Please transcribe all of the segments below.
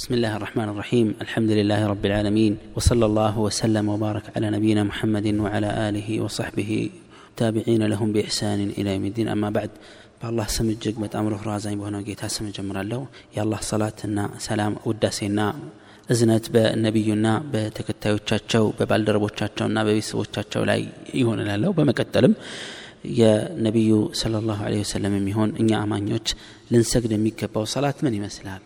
بسم الله الرحمن الرحيم الحمد لله رب العالمين وصلى الله وسلم وبارك على نبينا محمد وعلى آله وصحبه تابعين لهم بإحسان إلى يوم الدين أما بعد በአላህ ስም እጅግ በጣም ሩህሩህ አዛኝ በሆነው ጌታ ስም እጀምራለሁ የአላህ ሰላትና ሰላም ውዳሴና እዝነት በነቢዩና በተከታዮቻቸው በባልደረቦቻቸውና በቤተሰቦቻቸው ላይ ይሆን እላለሁ በመቀጠልም የነቢዩ ስለ ላሁ ወሰለም የሚሆን እኛ አማኞች ልንሰግድ የሚገባው ሰላት ምን ይመስላል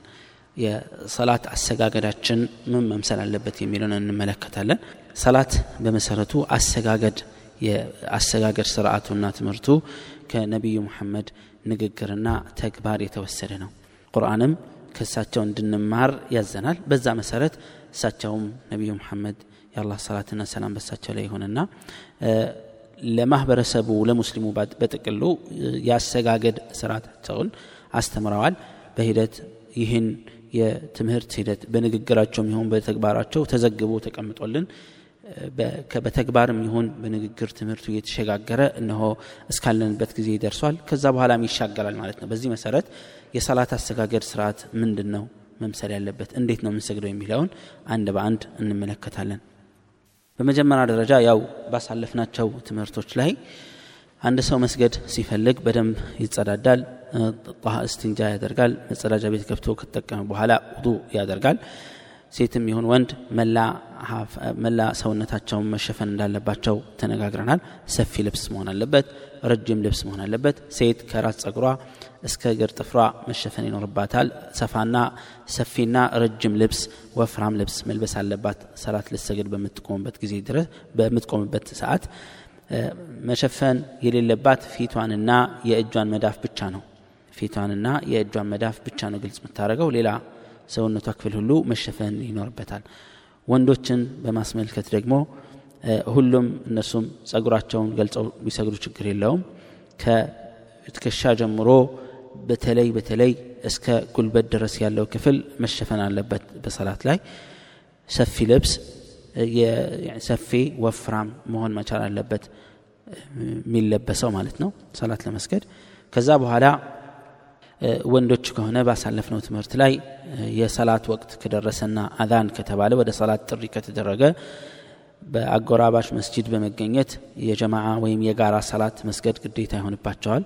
የሰላት አሰጋገዳችን ምን መምሰል አለበት የሚለውን እንመለከታለን። ሰላት በመሰረቱ አሰጋገድ የአሰጋገድ ስርዓቱና ትምህርቱ ከነቢዩ ሙሐመድ ንግግርና ተግባር የተወሰደ ነው። ቁርአንም ከእሳቸው እንድንማር ያዘናል። በዛ መሰረት እሳቸውም ነቢዩ ሙሐመድ የአላህ ሰላትና ሰላም በሳቸው ላይ ይሆንና ለማህበረሰቡ ለሙስሊሙ በጥቅሉ የአሰጋገድ ስርዓታቸውን አስተምረዋል። በሂደት ይህን የትምህርት ሂደት በንግግራቸውም ይሁን በተግባራቸው ተዘግቦ ተቀምጦልን በተግባርም ይሁን በንግግር ትምህርቱ እየተሸጋገረ እነሆ እስካለንበት ጊዜ ይደርሷል ከዛ በኋላም ይሻገራል ማለት ነው። በዚህ መሰረት የሰላት አሰጋገድ ስርዓት ምንድን ነው መምሰል ያለበት እንዴት ነው የምንሰግደው የሚለውን አንድ በአንድ እንመለከታለን። በመጀመሪያ ደረጃ ያው ባሳለፍናቸው ትምህርቶች ላይ አንድ ሰው መስገድ ሲፈልግ በደንብ ይጸዳዳል እስቲንጃ ያደርጋል። መጸዳጃ ቤት ገብቶ ከተጠቀመ በኋላ ውዱ ያደርጋል። ሴትም ይሁን ወንድ መላ ሰውነታቸውን መሸፈን እንዳለባቸው ተነጋግረናል። ሰፊ ልብስ መሆን አለበት ረጅም ልብስ መሆን አለበት። ሴት ከራስ ጸጉሯ እስከ እግር ጥፍሯ መሸፈን ይኖርባታል። ሰፋና ሰፊና ረጅም ልብስ ወፍራም ልብስ መልበስ አለባት። ሰላት ልሰግድ በምትቆምበት ጊዜ ድረስ በምትቆምበት ሰዓት መሸፈን የሌለባት ፊቷንና የእጇን መዳፍ ብቻ ነው ፊቷንና የእጇን መዳፍ ብቻ ነው ግልጽ የምታደርገው። ሌላ ሰውነቷ ክፍል ሁሉ መሸፈን ይኖርበታል። ወንዶችን በማስመልከት ደግሞ ሁሉም እነሱም ጸጉራቸውን ገልጸው ቢሰግዱ ችግር የለውም። ከትከሻ ጀምሮ በተለይ በተለይ እስከ ጉልበት ድረስ ያለው ክፍል መሸፈን አለበት በሰላት ላይ። ሰፊ ልብስ ሰፊ ወፍራም መሆን መቻል አለበት። የሚለበሰው ማለት ነው። ሰላት ለመስገድ። ከዛ በኋላ ወንዶች ከሆነ ባሳለፍነው ትምህርት ላይ የሰላት ወቅት ከደረሰና አዛን ከተባለ ወደ ሰላት ጥሪ ከተደረገ በአጎራባሽ መስጂድ በመገኘት የጀማዓ ወይም የጋራ ሰላት መስገድ ግዴታ ይሆንባቸዋል።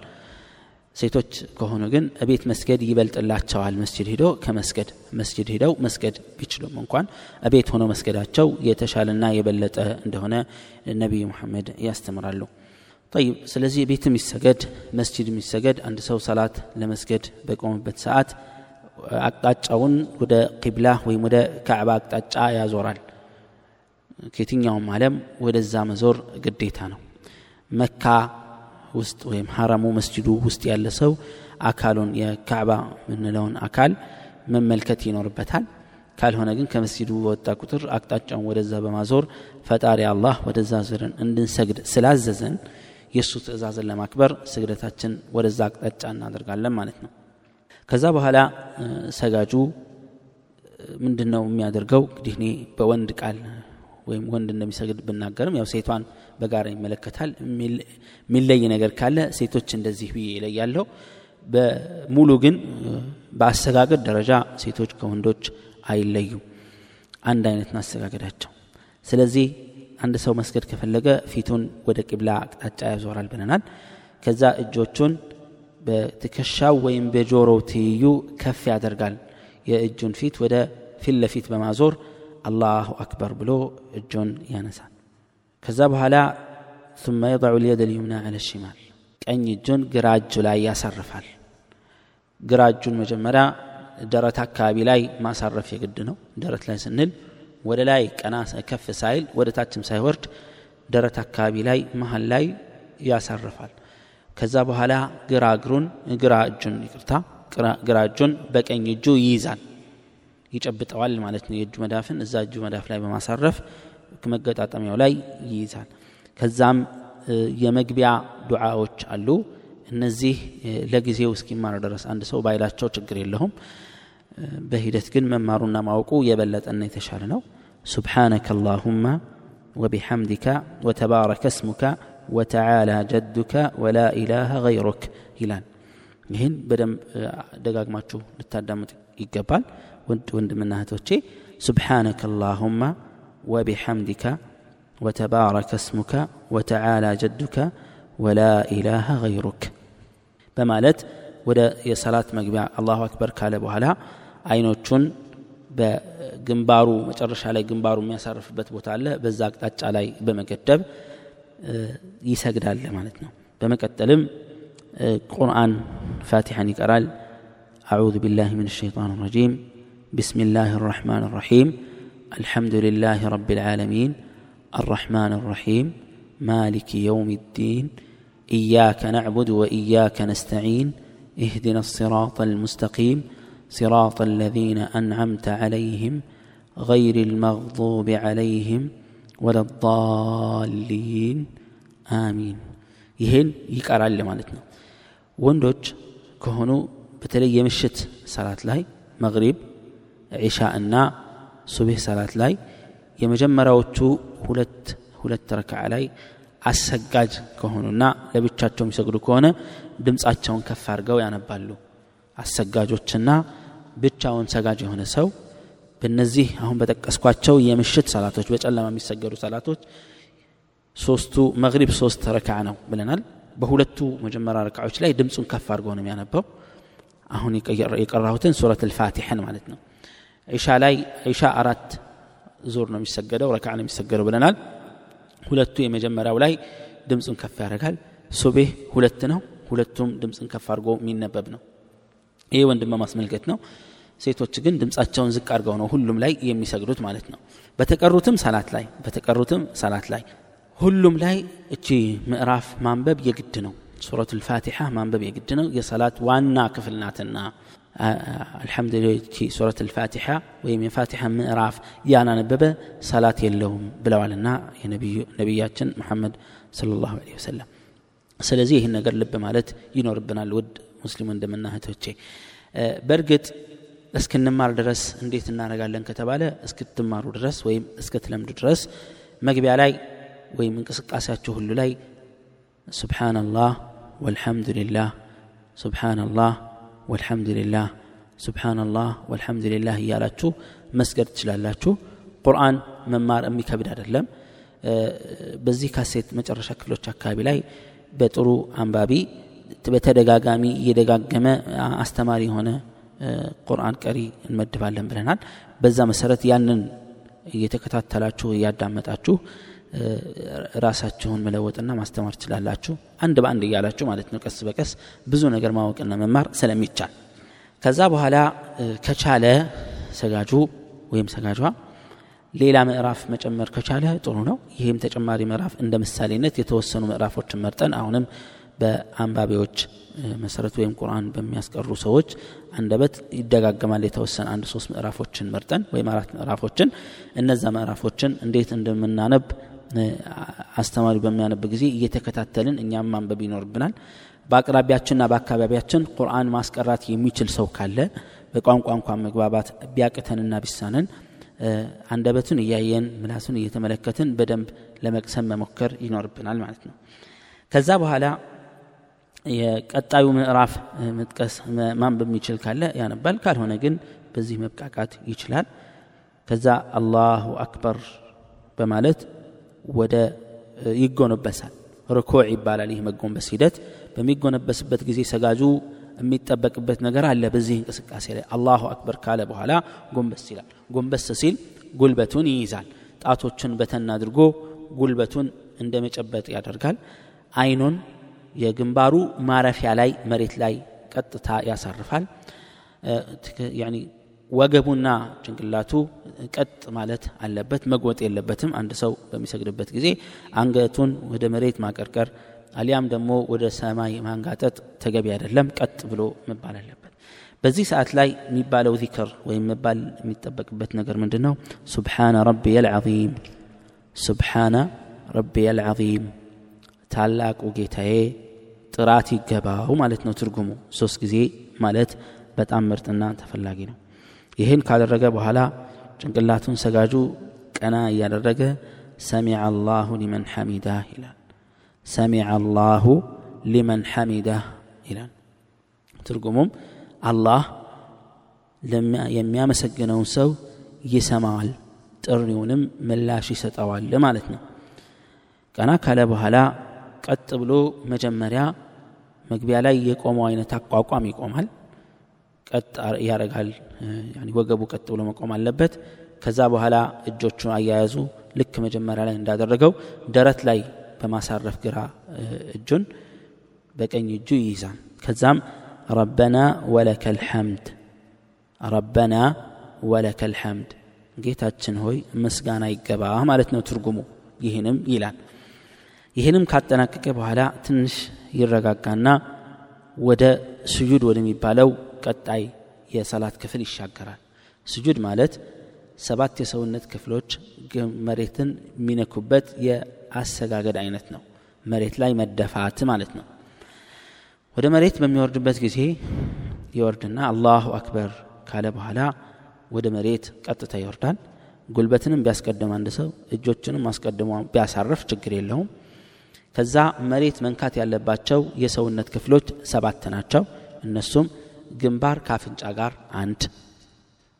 ሴቶች ከሆኑ ግን እቤት መስገድ ይበልጥላቸዋል። መስጅድ ሂዶ ከመስገድ መስጅድ ሂደው መስገድ ቢችሉም እንኳን እቤት ሆኖ መስገዳቸው የተሻለና የበለጠ እንደሆነ ነቢዩ ሙሐመድ ያስተምራሉ ጠይብ። ስለዚህ ቤት የሚሰገድ መስጅድ የሚሰገድ አንድ ሰው ሰላት ለመስገድ በቆመበት ሰዓት አቅጣጫውን ወደ ቂብላ ወይም ወደ ካዕባ አቅጣጫ ያዞራል። ከየትኛውም ዓለም ወደዛ መዞር ግዴታ ነው። መካ ውስጥ ወይም ሐረሙ መስጅዱ ውስጥ ያለ ሰው አካሉን የካዕባ የምንለውን አካል መመልከት ይኖርበታል። ካልሆነ ግን ከመስጅዱ በወጣ ቁጥር አቅጣጫውን ወደዛ በማዞር ፈጣሪ አላህ ወደዛ ዞረን እንድንሰግድ ስላዘዘን የእሱ ትእዛዝን ለማክበር ስግደታችን ወደዛ አቅጣጫ እናደርጋለን ማለት ነው። ከዛ በኋላ ሰጋጁ ምንድን ነው የሚያደርገው? እንግዲህ እኔ በወንድ ቃል ወይም ወንድ እንደሚሰግድ ብናገርም ያው ሴቷን በጋራ ይመለከታል። የሚለይ ነገር ካለ ሴቶች እንደዚህ ብዬ ይለያለሁ በሙሉ ግን በአሰጋገድ ደረጃ ሴቶች ከወንዶች አይለዩም። አንድ አይነት አሰጋገዳቸው ስለዚህ አንድ ሰው መስገድ ከፈለገ ፊቱን ወደ ቂብላ አቅጣጫ ያዞራል ብለናል ከዛ እጆቹን በትከሻው ወይም በጆሮው ትይዩ ከፍ ያደርጋል የእጁን ፊት ወደ ፊት ለፊት በማዞር አላሁ አክበር ብሎ እጁን ያነሳል ከዛ በኋላ ثم يضع اليد اليمنى على الشمال ቀኝ እጁን ግራ እጁ ላይ ያሳርፋል ግራ እጁን መጀመሪያ ደረት አካባቢ ላይ ማሳረፍ የግድ ነው ደረት ላይ ስንል ወደ ላይ ቀና ከፍ ሳይል ወደ ታችም ሳይወርድ ደረት አካባቢ ላይ መሀል ላይ ያሳርፋል። ከዛ በኋላ ግራ እግሩን ግራ እጁን ይቅርታ ግራ እጁን በቀኝ እጁ ይይዛል። ይጨብጠዋል ማለት ነው የእጁ መዳፍን። እዛ እጁ መዳፍ ላይ በማሳረፍ መገጣጠሚያው ላይ ይይዛል። ከዛም የመግቢያ ዱዓዎች አሉ። እነዚህ ለጊዜው እስኪማር ድረስ አንድ ሰው ባይላቸው ችግር የለውም በሂደት ግን መማሩና ማወቁ የበለጠና የተሻለ ነው سبحانك اللهم وبحمدك وتبارك اسمك وتعالى جدك ولا إله غيرك ይላል ይህን በደንብ ደጋግማችሁ ልታዳምጥ ይገባል ወንድ ወንድምና እህቶቼ سبحانك اللهم وبحمدك وتبارك اسمك وتعالى جدك ولا إله غيرك በማለት ወደ የሰላት መግቢያ አላሁ አክበር ካለ በኋላ አይኖቹን በግንባሩ መጨረሻ ላይ ግንባሩ የሚያሳርፍበት ቦታ አለ በዛ አቅጣጫ ላይ በመገደብ ይሰግዳል ማለት ነው በመቀጠልም ቁርአን ፋቲሐን ይቀራል أعوذ بالله من الشيطان الرجيم بسم الله الرحمن الرحيم الحمد لله رب العالمين الرحمن الرحيم مالك يوم الدين إياك نعبد وإياك نستعين اهدنا الصراط المستقيم صراط الذين أنعمت عليهم غير المغضوب عليهم ولا الضالين آمين ይህን ይቀራል ማለት ነው ወንዶች ከሆኑ በተለይ የምሽት ሰላት ላይ መግሪብ ዒሻ እና ሱቤህ ሰላት ላይ የመጀመሪያዎቹ ሁለት ሁለት ረክዓ ላይ አሰጋጅ ከሆኑና ለብቻቸው የሚሰግዱ ከሆነ ድምፃቸውን ከፍ አድርገው ያነባሉ። አሰጋጆችና ብቻውን ሰጋጅ የሆነ ሰው በእነዚህ አሁን በጠቀስኳቸው የምሽት ሰላቶች በጨለማ የሚሰገዱ ሰላቶች ሶስቱ መግሪብ ሶስት ረክዓ ነው ብለናል። በሁለቱ መጀመሪያ ረክዓዎች ላይ ድምፁን ከፍ አድርገው ነው የሚያነበው። አሁን የቀራሁትን ሱረት ልፋቲሐን ማለት ነው። ዒሻ ላይ ዒሻ አራት ዙር ነው የሚሰገደው ረክዓ ነው የሚሰገደው ብለናል ሁለቱ የመጀመሪያው ላይ ድምፁን ከፍ ያደርጋል። ሱቤህ ሁለት ነው። ሁለቱም ድምፅን ከፍ አድርጎ የሚነበብ ነው። ይህ ወንድም ማስመልከት ነው። ሴቶች ግን ድምፃቸውን ዝቅ አድርገው ነው ሁሉም ላይ የሚሰግዱት ማለት ነው። በተቀሩትም ሰላት ላይ በተቀሩትም ሰላት ላይ ሁሉም ላይ እቺ ምዕራፍ ማንበብ የግድ ነው። ሱረቱ ልፋቲሓ ማንበብ የግድ ነው። የሰላት ዋና ክፍል ናትና አልሐምዱሊላ ሱረት ልፋቲሓ ወይም የፋቲሓ ምዕራፍ ያናነበበ ሰላት የለውም ብለዋልና ነቢያችን ሙሐመድ صለ ላሁ ለ ወሰለም ስለዚህ ይህን ነገር ልብ ማለት ይኖርብናል ውድ ሙስሊም ወንድምና እህቶቼ። በእርግጥ እስክንማር ድረስ እንዴት እናደረጋለን ከተባለ እስክትማሩ ድረስ ወይም እስክትለምዱ ድረስ መግቢያ ላይ ወይም እንቅስቃሴያችሁ ሁሉ ላይ ሱብሓናላህ ወልሐምዱሊላህ ሱብሓናላህ ወልሐምዱሊላህ ሱብሓናላህ ወልሐምዱሊላህ እያላችሁ መስገድ ትችላላችሁ። ቁርአን መማር የሚከብድ አይደለም። በዚህ ካሴት መጨረሻ ክፍሎች አካባቢ ላይ በጥሩ አንባቢ በተደጋጋሚ እየደጋገመ አስተማሪ የሆነ ቁርአን ቀሪ እንመድባለን ብለናል። በዛ መሰረት ያንን እየተከታተላችሁ እያዳመጣችሁ ራሳችሁን መለወጥና ማስተማር ትችላላችሁ። አንድ በአንድ እያላችሁ ማለት ነው ቀስ በቀስ ብዙ ነገር ማወቅና መማር ስለሚቻል። ከዛ በኋላ ከቻለ ሰጋጁ ወይም ሰጋጇ ሌላ ምዕራፍ መጨመር ከቻለ ጥሩ ነው። ይህም ተጨማሪ ምዕራፍ እንደ ምሳሌነት የተወሰኑ ምዕራፎችን መርጠን አሁንም በአንባቢዎች መሰረት ወይም ቁርአን በሚያስቀሩ ሰዎች አንደበት ይደጋገማል። የተወሰነ አንድ ሶስት ምዕራፎችን መርጠን ወይም አራት ምዕራፎችን እነዛ ምዕራፎችን እንዴት እንደምናነብ አስተማሪ በሚያነብ ጊዜ እየተከታተልን እኛም ማንበብ ይኖርብናል። በአቅራቢያችንና በአካባቢያችን ቁርአን ማስቀራት የሚችል ሰው ካለ በቋንቋ እንኳን መግባባት ቢያቅተንና ቢሳነን አንደበቱን እያየን ምላሱን እየተመለከትን በደንብ ለመቅሰም መሞከር ይኖርብናል ማለት ነው። ከዛ በኋላ የቀጣዩ ምዕራፍ መጥቀስ ማንበብ የሚችል ካለ ያነባል ካልሆነ ግን በዚህ መብቃቃት ይችላል። ከዛ አላሁ አክበር በማለት ወደ ይጎነበሳል። ርኮዕ ይባላል ይህ መጎንበስ ሂደት። በሚጎነበስበት ጊዜ ሰጋጁ የሚጠበቅበት ነገር አለ በዚህ እንቅስቃሴ ላይ። አላሁ አክበር ካለ በኋላ ጎንበስ ይላል። ጎንበስ ሲል ጉልበቱን ይይዛል። ጣቶችን በተን አድርጎ ጉልበቱን እንደ መጨበጥ ያደርጋል። አይኑን የግንባሩ ማረፊያ ላይ መሬት ላይ ቀጥታ ያሳርፋል ወገቡና ጭንቅላቱ ቀጥ ማለት አለበት መግወጥ የለበትም። አንድ ሰው በሚሰግድበት ጊዜ አንገቱን ወደ መሬት ማቀርቀር አሊያም ደግሞ ወደ ሰማይ ማንጋጠጥ ተገቢ አይደለም። ቀጥ ብሎ መባል አለበት። በዚህ ሰዓት ላይ የሚባለው ዚክር ወይም መባል የሚጠበቅበት ነገር ምንድን ነው ሱብሓነ ረቢየ ልዓዚም ሱብሓነ ረቢየ ልዓዚም ታላቁ ጌታዬ ጥራት ይገባው ማለት ነው ትርጉሙ። ሶስት ጊዜ ማለት በጣም ምርጥና ተፈላጊ ነው ይህን ካደረገ በኋላ ጭንቅላቱን ሰጋጁ። ቀና እያደረገ ሰሚዐ አላሁ ሊመን ሐሚዳህ ይላል። ሰሚዐ አላሁ ሊመን ሐሚዳህ ይላል። ትርጉሙም አላህ የሚያመሰግነውን ሰው ይሰማዋል ጥሪውንም ምላሽ ይሰጠዋል ማለት ነው። ቀና ካለ በኋላ ቀጥ ብሎ መጀመሪያ መግቢያ ላይ የቆመው አይነት አቋቋም ይቆማል ቀጥ ያደርጋል። ወገቡ ቀጥ ብሎ መቆም አለበት። ከዛ በኋላ እጆቹን አያያዙ ልክ መጀመሪያ ላይ እንዳደረገው ደረት ላይ በማሳረፍ ግራ እጁን በቀኝ እጁ ይይዛል። ከዛም ረበና ወለከ ልሐምድ ረበና ወለከ ልሐምድ ጌታችን ሆይ ምስጋና ይገባ ማለት ነው ትርጉሙ። ይህንም ይላል። ይህንም ካጠናቀቀ በኋላ ትንሽ ይረጋጋና ወደ ስጁድ ወደሚባለው ቀጣይ የሰላት ክፍል ይሻገራል። ስጁድ ማለት ሰባት የሰውነት ክፍሎች መሬትን የሚነኩበት የአሰጋገድ አይነት ነው። መሬት ላይ መደፋት ማለት ነው። ወደ መሬት በሚወርድበት ጊዜ ይወርድና አላሁ አክበር ካለ በኋላ ወደ መሬት ቀጥታ ይወርዳል። ጉልበትንም ቢያስቀድም አንድ ሰው እጆችንም አስቀድሞ ቢያሳርፍ ችግር የለውም። ከዛ መሬት መንካት ያለባቸው የሰውነት ክፍሎች ሰባት ናቸው። እነሱም ግንባር ካፍንጫ ጋር አንድ።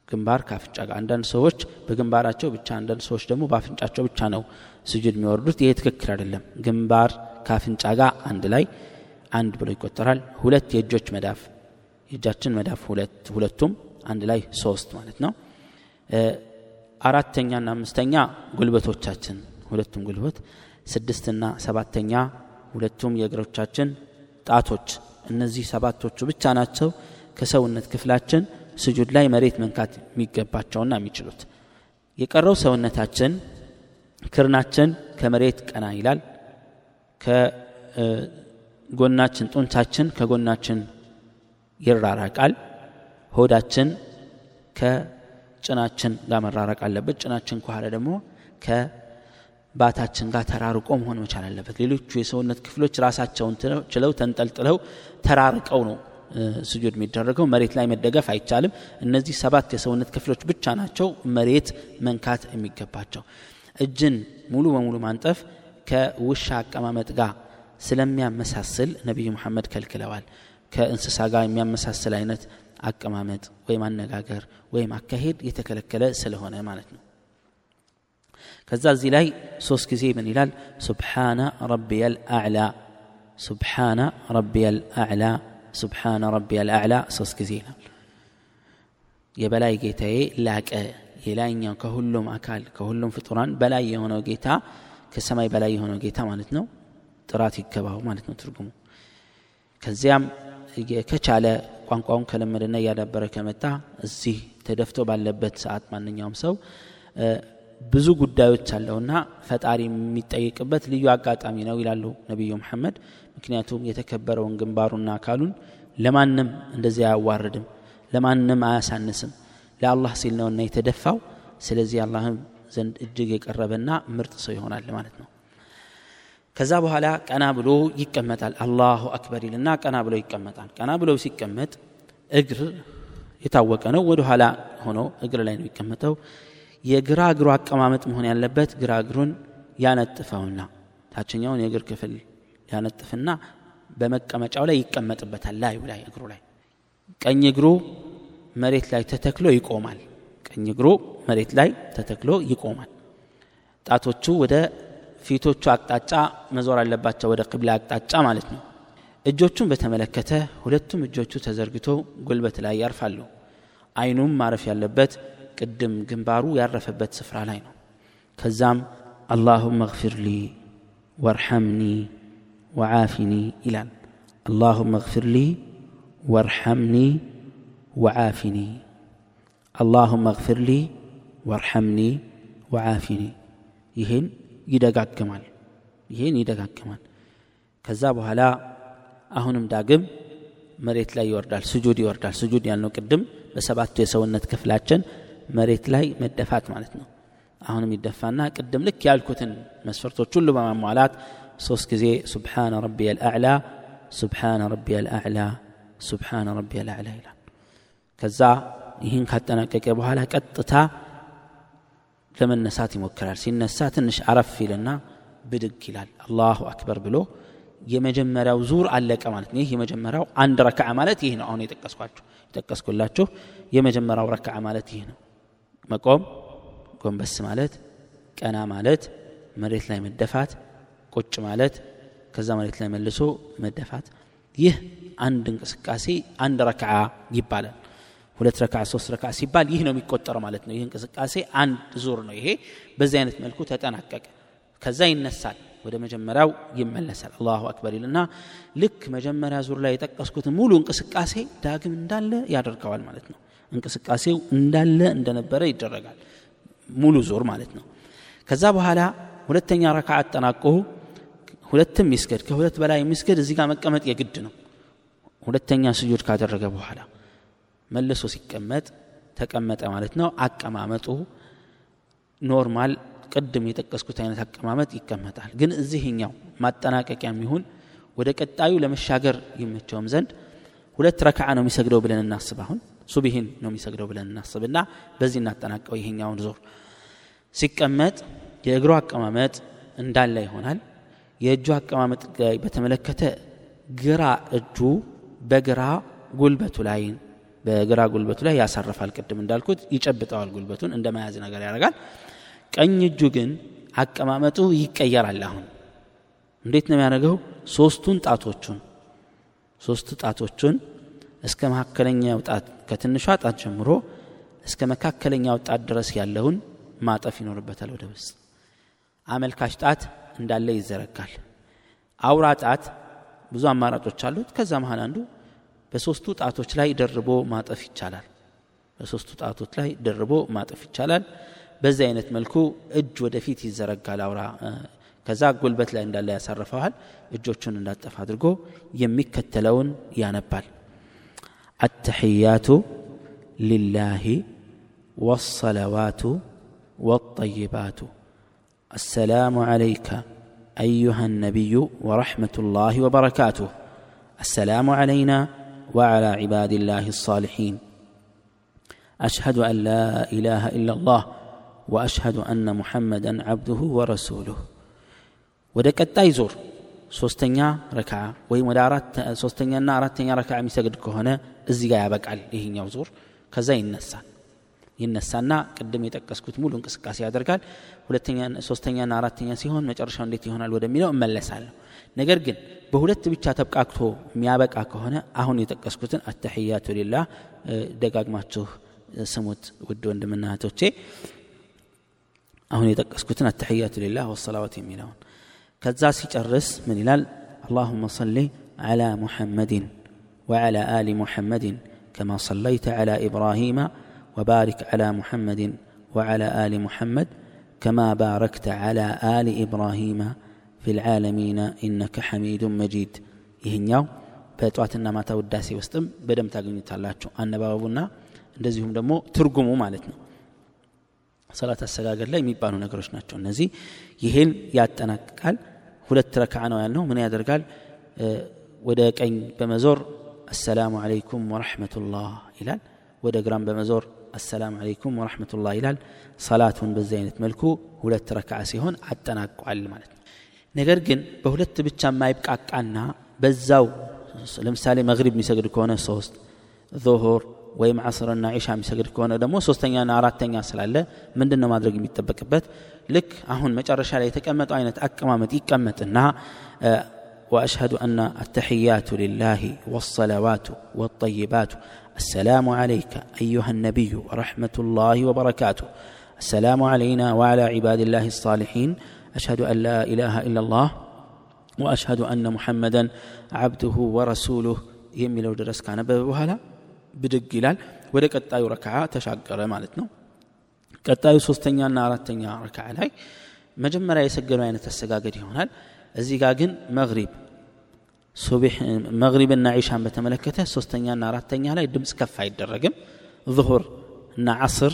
ግንባር ካፍንጫ ጋር አንዳንድ ሰዎች በግንባራቸው ብቻ አንዳንድ ሰዎች ደግሞ በአፍንጫቸው ብቻ ነው ስጁድ የሚወርዱት። ይሄ ትክክል አይደለም። ግንባር ካፍንጫ ጋር አንድ ላይ አንድ ብሎ ይቆጠራል። ሁለት የእጆች መዳፍ የእጃችን መዳፍ ሁለቱም አንድ ላይ ሶስት ማለት ነው። አራተኛና አምስተኛ ጉልበቶቻችን ሁለቱም ጉልበት። ስድስትና ሰባተኛ ሁለቱም የእግሮቻችን ጣቶች። እነዚህ ሰባቶቹ ብቻ ናቸው ከሰውነት ክፍላችን ስጁድ ላይ መሬት መንካት የሚገባቸውና የሚችሉት። የቀረው ሰውነታችን ክርናችን ከመሬት ቀና ይላል። ከጎናችን ጡንቻችን ከጎናችን ይራራቃል። ሆዳችን ከጭናችን ጋር መራራቅ አለበት። ጭናችን ከኋላ ደግሞ ከባታችን ጋር ተራርቆ መሆን መቻል አለበት። ሌሎቹ የሰውነት ክፍሎች ራሳቸውን ችለው ተንጠልጥለው ተራርቀው ነው ስጁድ የሚደረገው መሬት ላይ መደገፍ አይቻልም። እነዚህ ሰባት የሰውነት ክፍሎች ብቻ ናቸው መሬት መንካት የሚገባቸው። እጅን ሙሉ በሙሉ ማንጠፍ ከውሻ አቀማመጥ ጋር ስለሚያመሳስል ነቢዩ መሐመድ ከልክለዋል። ከእንስሳ ጋር የሚያመሳስል አይነት አቀማመጥ ወይም አነጋገር ወይም አካሄድ የተከለከለ ስለሆነ ማለት ነው። ከዛ እዚህ ላይ ሶስት ጊዜ ምን ይላል? ሱብሓነ ረቢየ ልአዕላ ሱብሓነ ረቢየ ልአዕላ ሱብሓነ ረቢየ ልአዕላ ሶስት ጊዜ ይላል። የበላይ ጌታዬ ላቀ የላይኛው ከሁሉም አካል ከሁሉም ፍጡራን በላይ የሆነው ጌታ ከሰማይ በላይ የሆነው ጌታ ማለት ነው። ጥራት ይገባው ማለት ነው ትርጉሙ። ከዚያም ከቻለ ቋንቋውን ከለመደና እያዳበረ ከመጣ እዚህ ተደፍቶ ባለበት ሰዓት ማንኛውም ሰው ብዙ ጉዳዮች አለውና ፈጣሪ የሚጠይቅበት ልዩ አጋጣሚ ነው ይላሉ ነቢዩ መሐመድ። ምክንያቱም የተከበረውን ግንባሩና አካሉን ለማንም እንደዚህ አያዋርድም ለማንም አያሳንስም። ለአላህ ሲል ነውና የተደፋው። ስለዚህ አላህም ዘንድ እጅግ የቀረበና ምርጥ ሰው ይሆናል ማለት ነው። ከዛ በኋላ ቀና ብሎ ይቀመጣል። አላሁ አክበር ይልና ቀና ብሎ ይቀመጣል። ቀና ብሎ ሲቀመጥ እግር የታወቀ ነው። ወደ ኋላ ሆኖ እግር ላይ ነው የሚቀመጠው የግራ እግሩ አቀማመጥ መሆን ያለበት ግራ እግሩን ያነጥፈውና ታችኛውን የእግር ክፍል ያነጥፍና በመቀመጫው ላይ ይቀመጥበታል ላዩ ላይ እግሩ ላይ። ቀኝ እግሩ መሬት ላይ ተተክሎ ይቆማል። ቀኝ እግሩ መሬት ላይ ተተክሎ ይቆማል። ጣቶቹ ወደ ፊቶቹ አቅጣጫ መዞር አለባቸው ወደ ቅብላ አቅጣጫ ማለት ነው። እጆቹን በተመለከተ ሁለቱም እጆቹ ተዘርግቶ ጉልበት ላይ ያርፋሉ። አይኑም ማረፍ ያለበት ቅድም ግንባሩ ያረፈበት ስፍራ ላይ ነው። ከዛም አላሁመ እግፊር ሊ ወርሐምኒ ወዓፊኒ ይላል። አላሁመ እግፊር ሊ ወርሐምኒ ወዓፊኒ አላሁመ እግፊር ሊ ወርሐምኒ ወዓፊኒ ይህን ይደጋግማል። ይህን ይደጋግማል። ከዛ በኋላ አሁንም ዳግም መሬት ላይ ይወርዳል ስጁድ ይወርዳል። ስጁድ ያልነው ቅድም በሰባቱ የሰውነት ክፍላችን መሬት ላይ መደፋት ማለት ነው። አሁንም ይደፋና ቅድም ልክ ያልኩትን መስፈርቶች ሁሉ በማሟላት ሶስት ጊዜ ሱብሓነ ረቢየ ልአዕላ ሱብሓነ ረቢየ ልአዕላ ሱብሓነ ረቢየ ልአዕላ ይላል። ከዛ ይህን ካጠናቀቀ በኋላ ቀጥታ ለመነሳት ይሞክራል። ሲነሳ ትንሽ አረፍ ይልና ብድግ ይላል። አላሁ አክበር ብሎ የመጀመሪያው ዙር አለቀ ማለት ነው። ይህ የመጀመሪያው አንድ ረክዓ ማለት ይህ ነው። አሁን የጠቀስኳችሁ የጠቀስኩላችሁ የመጀመሪያው ረክዓ ማለት ይህ ነው መቆም ጎንበስ ማለት ቀና ማለት መሬት ላይ መደፋት ቁጭ ማለት ከዛ መሬት ላይ መልሶ መደፋት። ይህ አንድ እንቅስቃሴ አንድ ረክዓ ይባላል። ሁለት ረክዓ ሶስት ረክዓ ሲባል ይህ ነው የሚቆጠረው ማለት ነው። ይህ እንቅስቃሴ አንድ ዙር ነው። ይሄ በዚህ አይነት መልኩ ተጠናቀቀ። ከዛ ይነሳል ወደ መጀመሪያው ይመለሳል። አላሁ አክበር ይልና ልክ መጀመሪያ ዙር ላይ የጠቀስኩትን ሙሉ እንቅስቃሴ ዳግም እንዳለ ያደርገዋል ማለት ነው እንቅስቃሴው እንዳለ እንደነበረ ይደረጋል። ሙሉ ዙር ማለት ነው። ከዛ በኋላ ሁለተኛ ረክዓ አጠናቆ ሁለትም ይስገድ ከሁለት በላይ የሚስገድ እዚህ ጋር መቀመጥ የግድ ነው። ሁለተኛ ስጁድ ካደረገ በኋላ መልሶ ሲቀመጥ ተቀመጠ ማለት ነው። አቀማመጡ normal ቅድም የጠቀስኩት አይነት አቀማመጥ ይቀመጣል። ግን እዚህኛው ማጠናቀቂያ የሚሆን ወደ ቀጣዩ ለመሻገር ይመቸውም ዘንድ ሁለት ረክዓ ነው የሚሰግደው ብለን እናስብ አሁን ሱብሂን ነው የሚሰግደው ብለን እናስብና በዚህ እናጠናቀው ይሄኛውን ዙር። ሲቀመጥ የእግሩ አቀማመጥ እንዳለ ይሆናል። የእጁ አቀማመጥ በተመለከተ ግራ እጁ በግራ ጉልበቱ ላይ በግራ ጉልበቱ ላይ ያሳርፋል። ቅድም እንዳልኩት ይጨብጠዋል ጉልበቱን እንደ መያዝ ነገር ያደርጋል። ቀኝ እጁ ግን አቀማመጡ ይቀየራል። አሁን እንዴት ነው የሚያደርገው? ሶስቱን ጣቶቹን ሶስት ጣቶቹን እስከ መካከለኛው ጣት ከትንሿ ጣት ጀምሮ እስከ መካከለኛው ጣት ድረስ ያለውን ማጠፍ ይኖርበታል ወደ ውስጥ። አመልካች ጣት እንዳለ ይዘረጋል። አውራ ጣት ብዙ አማራጮች አሉት። ከዛ መሀል አንዱ በሶስቱ ጣቶች ላይ ደርቦ ማጠፍ ይቻላል። በሶስቱ ጣቶች ላይ ደርቦ ማጠፍ ይቻላል። በዚህ አይነት መልኩ እጅ ወደፊት ይዘረጋል አውራ ከዛ ጉልበት ላይ እንዳለ ያሳርፈዋል። እጆቹን እንዳጠፍ አድርጎ የሚከተለውን ያነባል التحيات لله والصلوات والطيبات السلام عليك ايها النبي ورحمه الله وبركاته السلام علينا وعلى عباد الله الصالحين اشهد ان لا اله الا الله واشهد ان محمدا عبده ورسوله ወደ ቀጣይ ዞር ሶስተኛ ረክዓ ወይም ወደ ሶስተኛና አራተኛ ረክዓ የሚሰግድ ከሆነ እዚህ ጋር ያበቃል ይሄኛው ዙር። ከዛ ይነሳል። ይነሳና ቅድም የጠቀስኩት ሙሉ እንቅስቃሴ ያደርጋል። ሁለተኛ ሶስተኛና አራተኛ ሲሆን መጨረሻው እንዴት ይሆናል ወደሚለው እመለሳለሁ። ነገር ግን በሁለት ብቻ ተብቃክቶ የሚያበቃ ከሆነ አሁን የጠቀስኩትን አተሕያቱ ሊላህ ደጋግማችሁ ስሙት ውድ ወንድምና እህቶቼ። አሁን የጠቀስኩትን አተሕያቱ ሊላህ ወሰላዋት የሚለውን። ከዛ ሲጨርስ ምን ይላል? አላሁመ ሰሊ አላ ሙሐመድን وعلى ال محمد كما صليت على ابراهيم وبارك على محمد وعلى ال محمد كما باركت على ال ابراهيم في العالمين انك حميد مجيد ይህኛው በጠዋትና ማታ ውዳሴ ውስጥም በደንብ ታገኙታላችሁ አነባበቡና እንደዚሁም ደግሞ ትርጉሙ ማለት ነው ሰላት አሰጋገድ ላይ የሚባሉ ነገሮች ናቸው እነዚህ ይህን ያጠናቅቃል ሁለት ረክዓ ነው ያልነው ምን ያደርጋል ወደ ቀኝ በመዞር አሰላሙ አለይኩም ወረሕመቱላህ ይላል ወደ ግራም በመዞር አሰላሙ አለይኩም ወረሕመቱላህ ይላል ሰላቱን በዚህ አይነት መልኩ ሁለት ረክዓ ሲሆን አጠናቋል ማለት ነው። ነገር ግን በሁለት ብቻ የማይብቃቃና በዛው ለምሳሌ መግሪብ የሚሰግድ ከሆነ ሶስት ዙሁር ወይም ዓስርና ዒሻ የሚሰግድ ከሆነ ደግሞ ሶስተኛና አራተኛ ስላለ ምንድን ነው ማድረግ የሚጠበቅበት? ልክ አሁን መጨረሻ ላይ የተቀመጠው አይነት አቀማመጥ ይቀመጥና واشهد ان التحيات لله والصلوات والطيبات السلام عليك ايها النبي ورحمه الله وبركاته السلام علينا وعلى عباد الله الصالحين اشهد ان لا اله الا الله واشهد ان محمدا عبده ورسوله የሚለው ድረስ ካነበበ በኋላ ብድግ ይላል ወደ ቀጣዩ ረክዓ ተሻገረ ማለት ነው ቀጣዩ ሶስተኛና አራተኛ ረክዓ ላይ መጀመሪያ የሰገዱ አይነት አሰጋገድ ይሆናል እዚህ ጋር ግን መግሪብ መግሪብና ዒሻን በተመለከተ ሶስተኛና አራተኛ ላይ ድምፅ ከፍ አይደረግም። ዙሁር እና ዓስር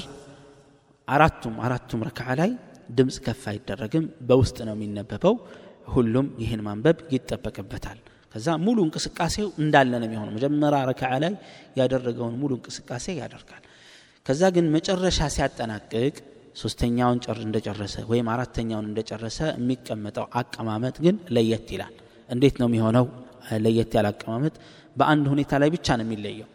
አራቱም አራቱም ረክዓ ላይ ድምፅ ከፍ አይደረግም። በውስጥ ነው የሚነበበው። ሁሉም ይህን ማንበብ ይጠበቅበታል። ከዛ ሙሉ እንቅስቃሴው እንዳለ ነው የሚሆነው። መጀመሪያ ረክዓ ላይ ያደረገውን ሙሉ እንቅስቃሴ ያደርጋል። ከዛ ግን መጨረሻ ሲያጠናቅቅ ሶስተኛውን እንደጨረሰ ወይም አራተኛውን እንደጨረሰ የሚቀመጠው አቀማመጥ ግን ለየት ይላል። እንዴት ነው የሚሆነው? ለየት ያለ አቀማመጥ በአንድ ሁኔታ ላይ ብቻ ነው የሚለየው።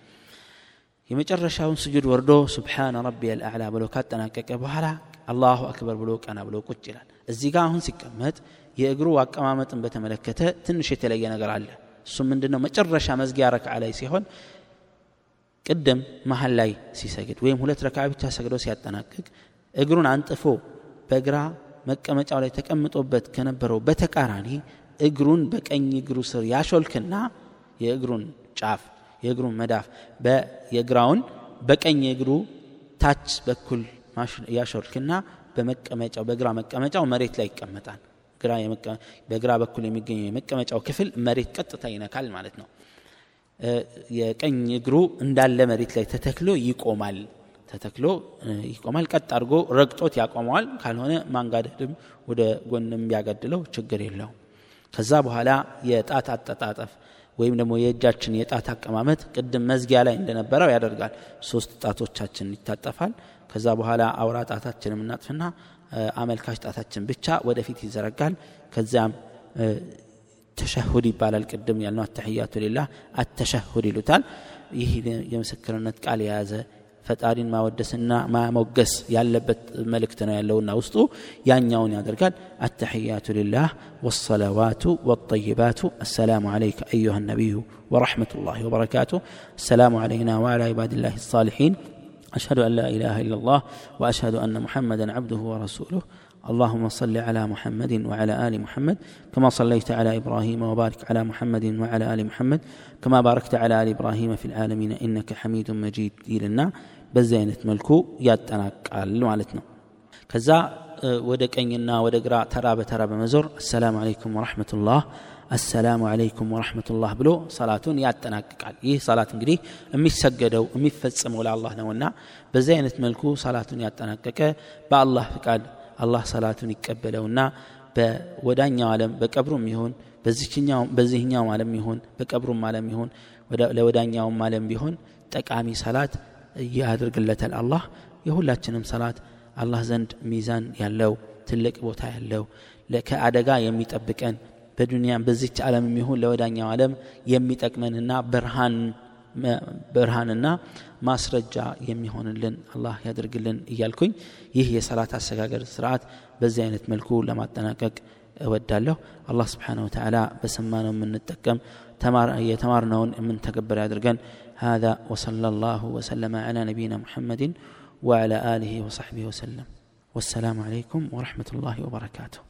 የመጨረሻውን ስጁድ ወርዶ ስብሓነ ረቢ አልአዕላ ብሎ ካጠናቀቀ በኋላ አላሁ አክበር ብሎ ቀና ብሎ ቁጭ ይላል። እዚህ ጋር አሁን ሲቀመጥ የእግሩ አቀማመጥን በተመለከተ ትንሽ የተለየ ነገር አለ። እሱም ምንድነው? መጨረሻ መዝጊያ ረክዓ ላይ ሲሆን ቅድም መሀል ላይ ሲሰግድ ወይም ሁለት ረክዓ ብቻ ሰግዶ ሲያጠናቅቅ እግሩን አንጥፎ በግራ መቀመጫው ላይ ተቀምጦበት ከነበረው በተቃራኒ እግሩን በቀኝ እግሩ ስር ያሾልክና የእግሩን ጫፍ የእግሩን መዳፍ የግራውን በቀኝ እግሩ ታች በኩል ያሾልክና በመቀመጫው በግራ መቀመጫው መሬት ላይ ይቀመጣል። በግራ በኩል የሚገኘው የመቀመጫው ክፍል መሬት ቀጥታ ይነካል ማለት ነው። የቀኝ እግሩ እንዳለ መሬት ላይ ተተክሎ ይቆማል ተተክሎ ይቆማል። ቀጥ አድርጎ ረግጦት ያቆመዋል። ካልሆነ ማንጋደድም ወደ ጎንም ቢያገድለው ችግር የለው ከዛ በኋላ የጣት አጠጣጠፍ ወይም ደግሞ የእጃችን የጣት አቀማመጥ ቅድም መዝጊያ ላይ እንደነበረው ያደርጋል። ሶስት ጣቶቻችን ይታጠፋል። ከዛ በኋላ አውራ ጣታችንም እናጥፍና አመልካች ጣታችን ብቻ ወደፊት ይዘረጋል። ከዚያም ተሸሁድ ይባላል። ቅድም ያልነው አተሕያቱ ሊላህ አተሸሁድ ይሉታል። ይህ የምስክርነት ቃል የያዘ ፈጣሪን ማወደስና ማሞገስ ያለበት መልእክት ነው ያለውና ውስጡ ያኛውን ያደርጋል አተሕያቱ ሊላህ ወሰለዋቱ ወጠይባቱ አሰላሙ አለይከ አዩሃ ነቢዩ ورحمة الله وبركاته السلام علينا وعلى عباد الله الصالحين أشهد أن لا إله إلا الله وأشهد أن محمدا عبده ورسوله اللهم صل على محمد وعلى ال محمد كما صليت على ابراهيم وبارك على محمد وعلى ال محمد كما باركت على ال ابراهيم في العالمين انك حميد مجيد ይልና በዚህ አይነት መልኩ ያጠናቃል ማለት ነው። ከዛ ወደ ቀኝና ወደ ግራ ተራ በተራ በመዞር አሰላሙ አለይኩም ወረሕመቱላህ አሰላሙ አለይኩም ወረሕመቱላህ ብሎ ሰላቱን ያጠናቅቃል። ይህ ሰላት እንግዲህ የሚሰገደው የሚፈጸመው ለአላህ ነውና በዚህ አይነት መልኩ ሰላቱን ያጠናቀቀ በአላህ ፍቃድ አላህ ሰላቱን ይቀበለውና በወዳኛው ዓለም በቀብሩም ይሁን በዚህኛው ዓለም ይሁን በቀብሩም ዓለም ይሁን ለወዳኛውም ዓለም ቢሆን ጠቃሚ ሰላት ያድርግለታል አላህ የሁላችንም ሰላት አላህ ዘንድ ሚዛን ያለው ትልቅ ቦታ ያለው ከአደጋ የሚጠብቀን በዱንያ በዚች ዓለም የሚሆን ለወዳኛው ዓለም የሚጠቅመንና ብርሃን ብርሃንና ማስረጃ የሚሆንልን አላህ ያደርግልን እያልኩኝ ይህ የሰላት አሰጋገር ስርዓት በዚህ አይነት መልኩ ለማጠናቀቅ እወዳለሁ። አላህ ስብሓን ወተላ በሰማነው የምንጠቀም የተማርነውን የምንተገብር ያድርገን هذا وصلى الله وسلم على نبينا محمد وعلى آله وصحبه وسلم. والسلام عليكم ورحمة الله وبركاته.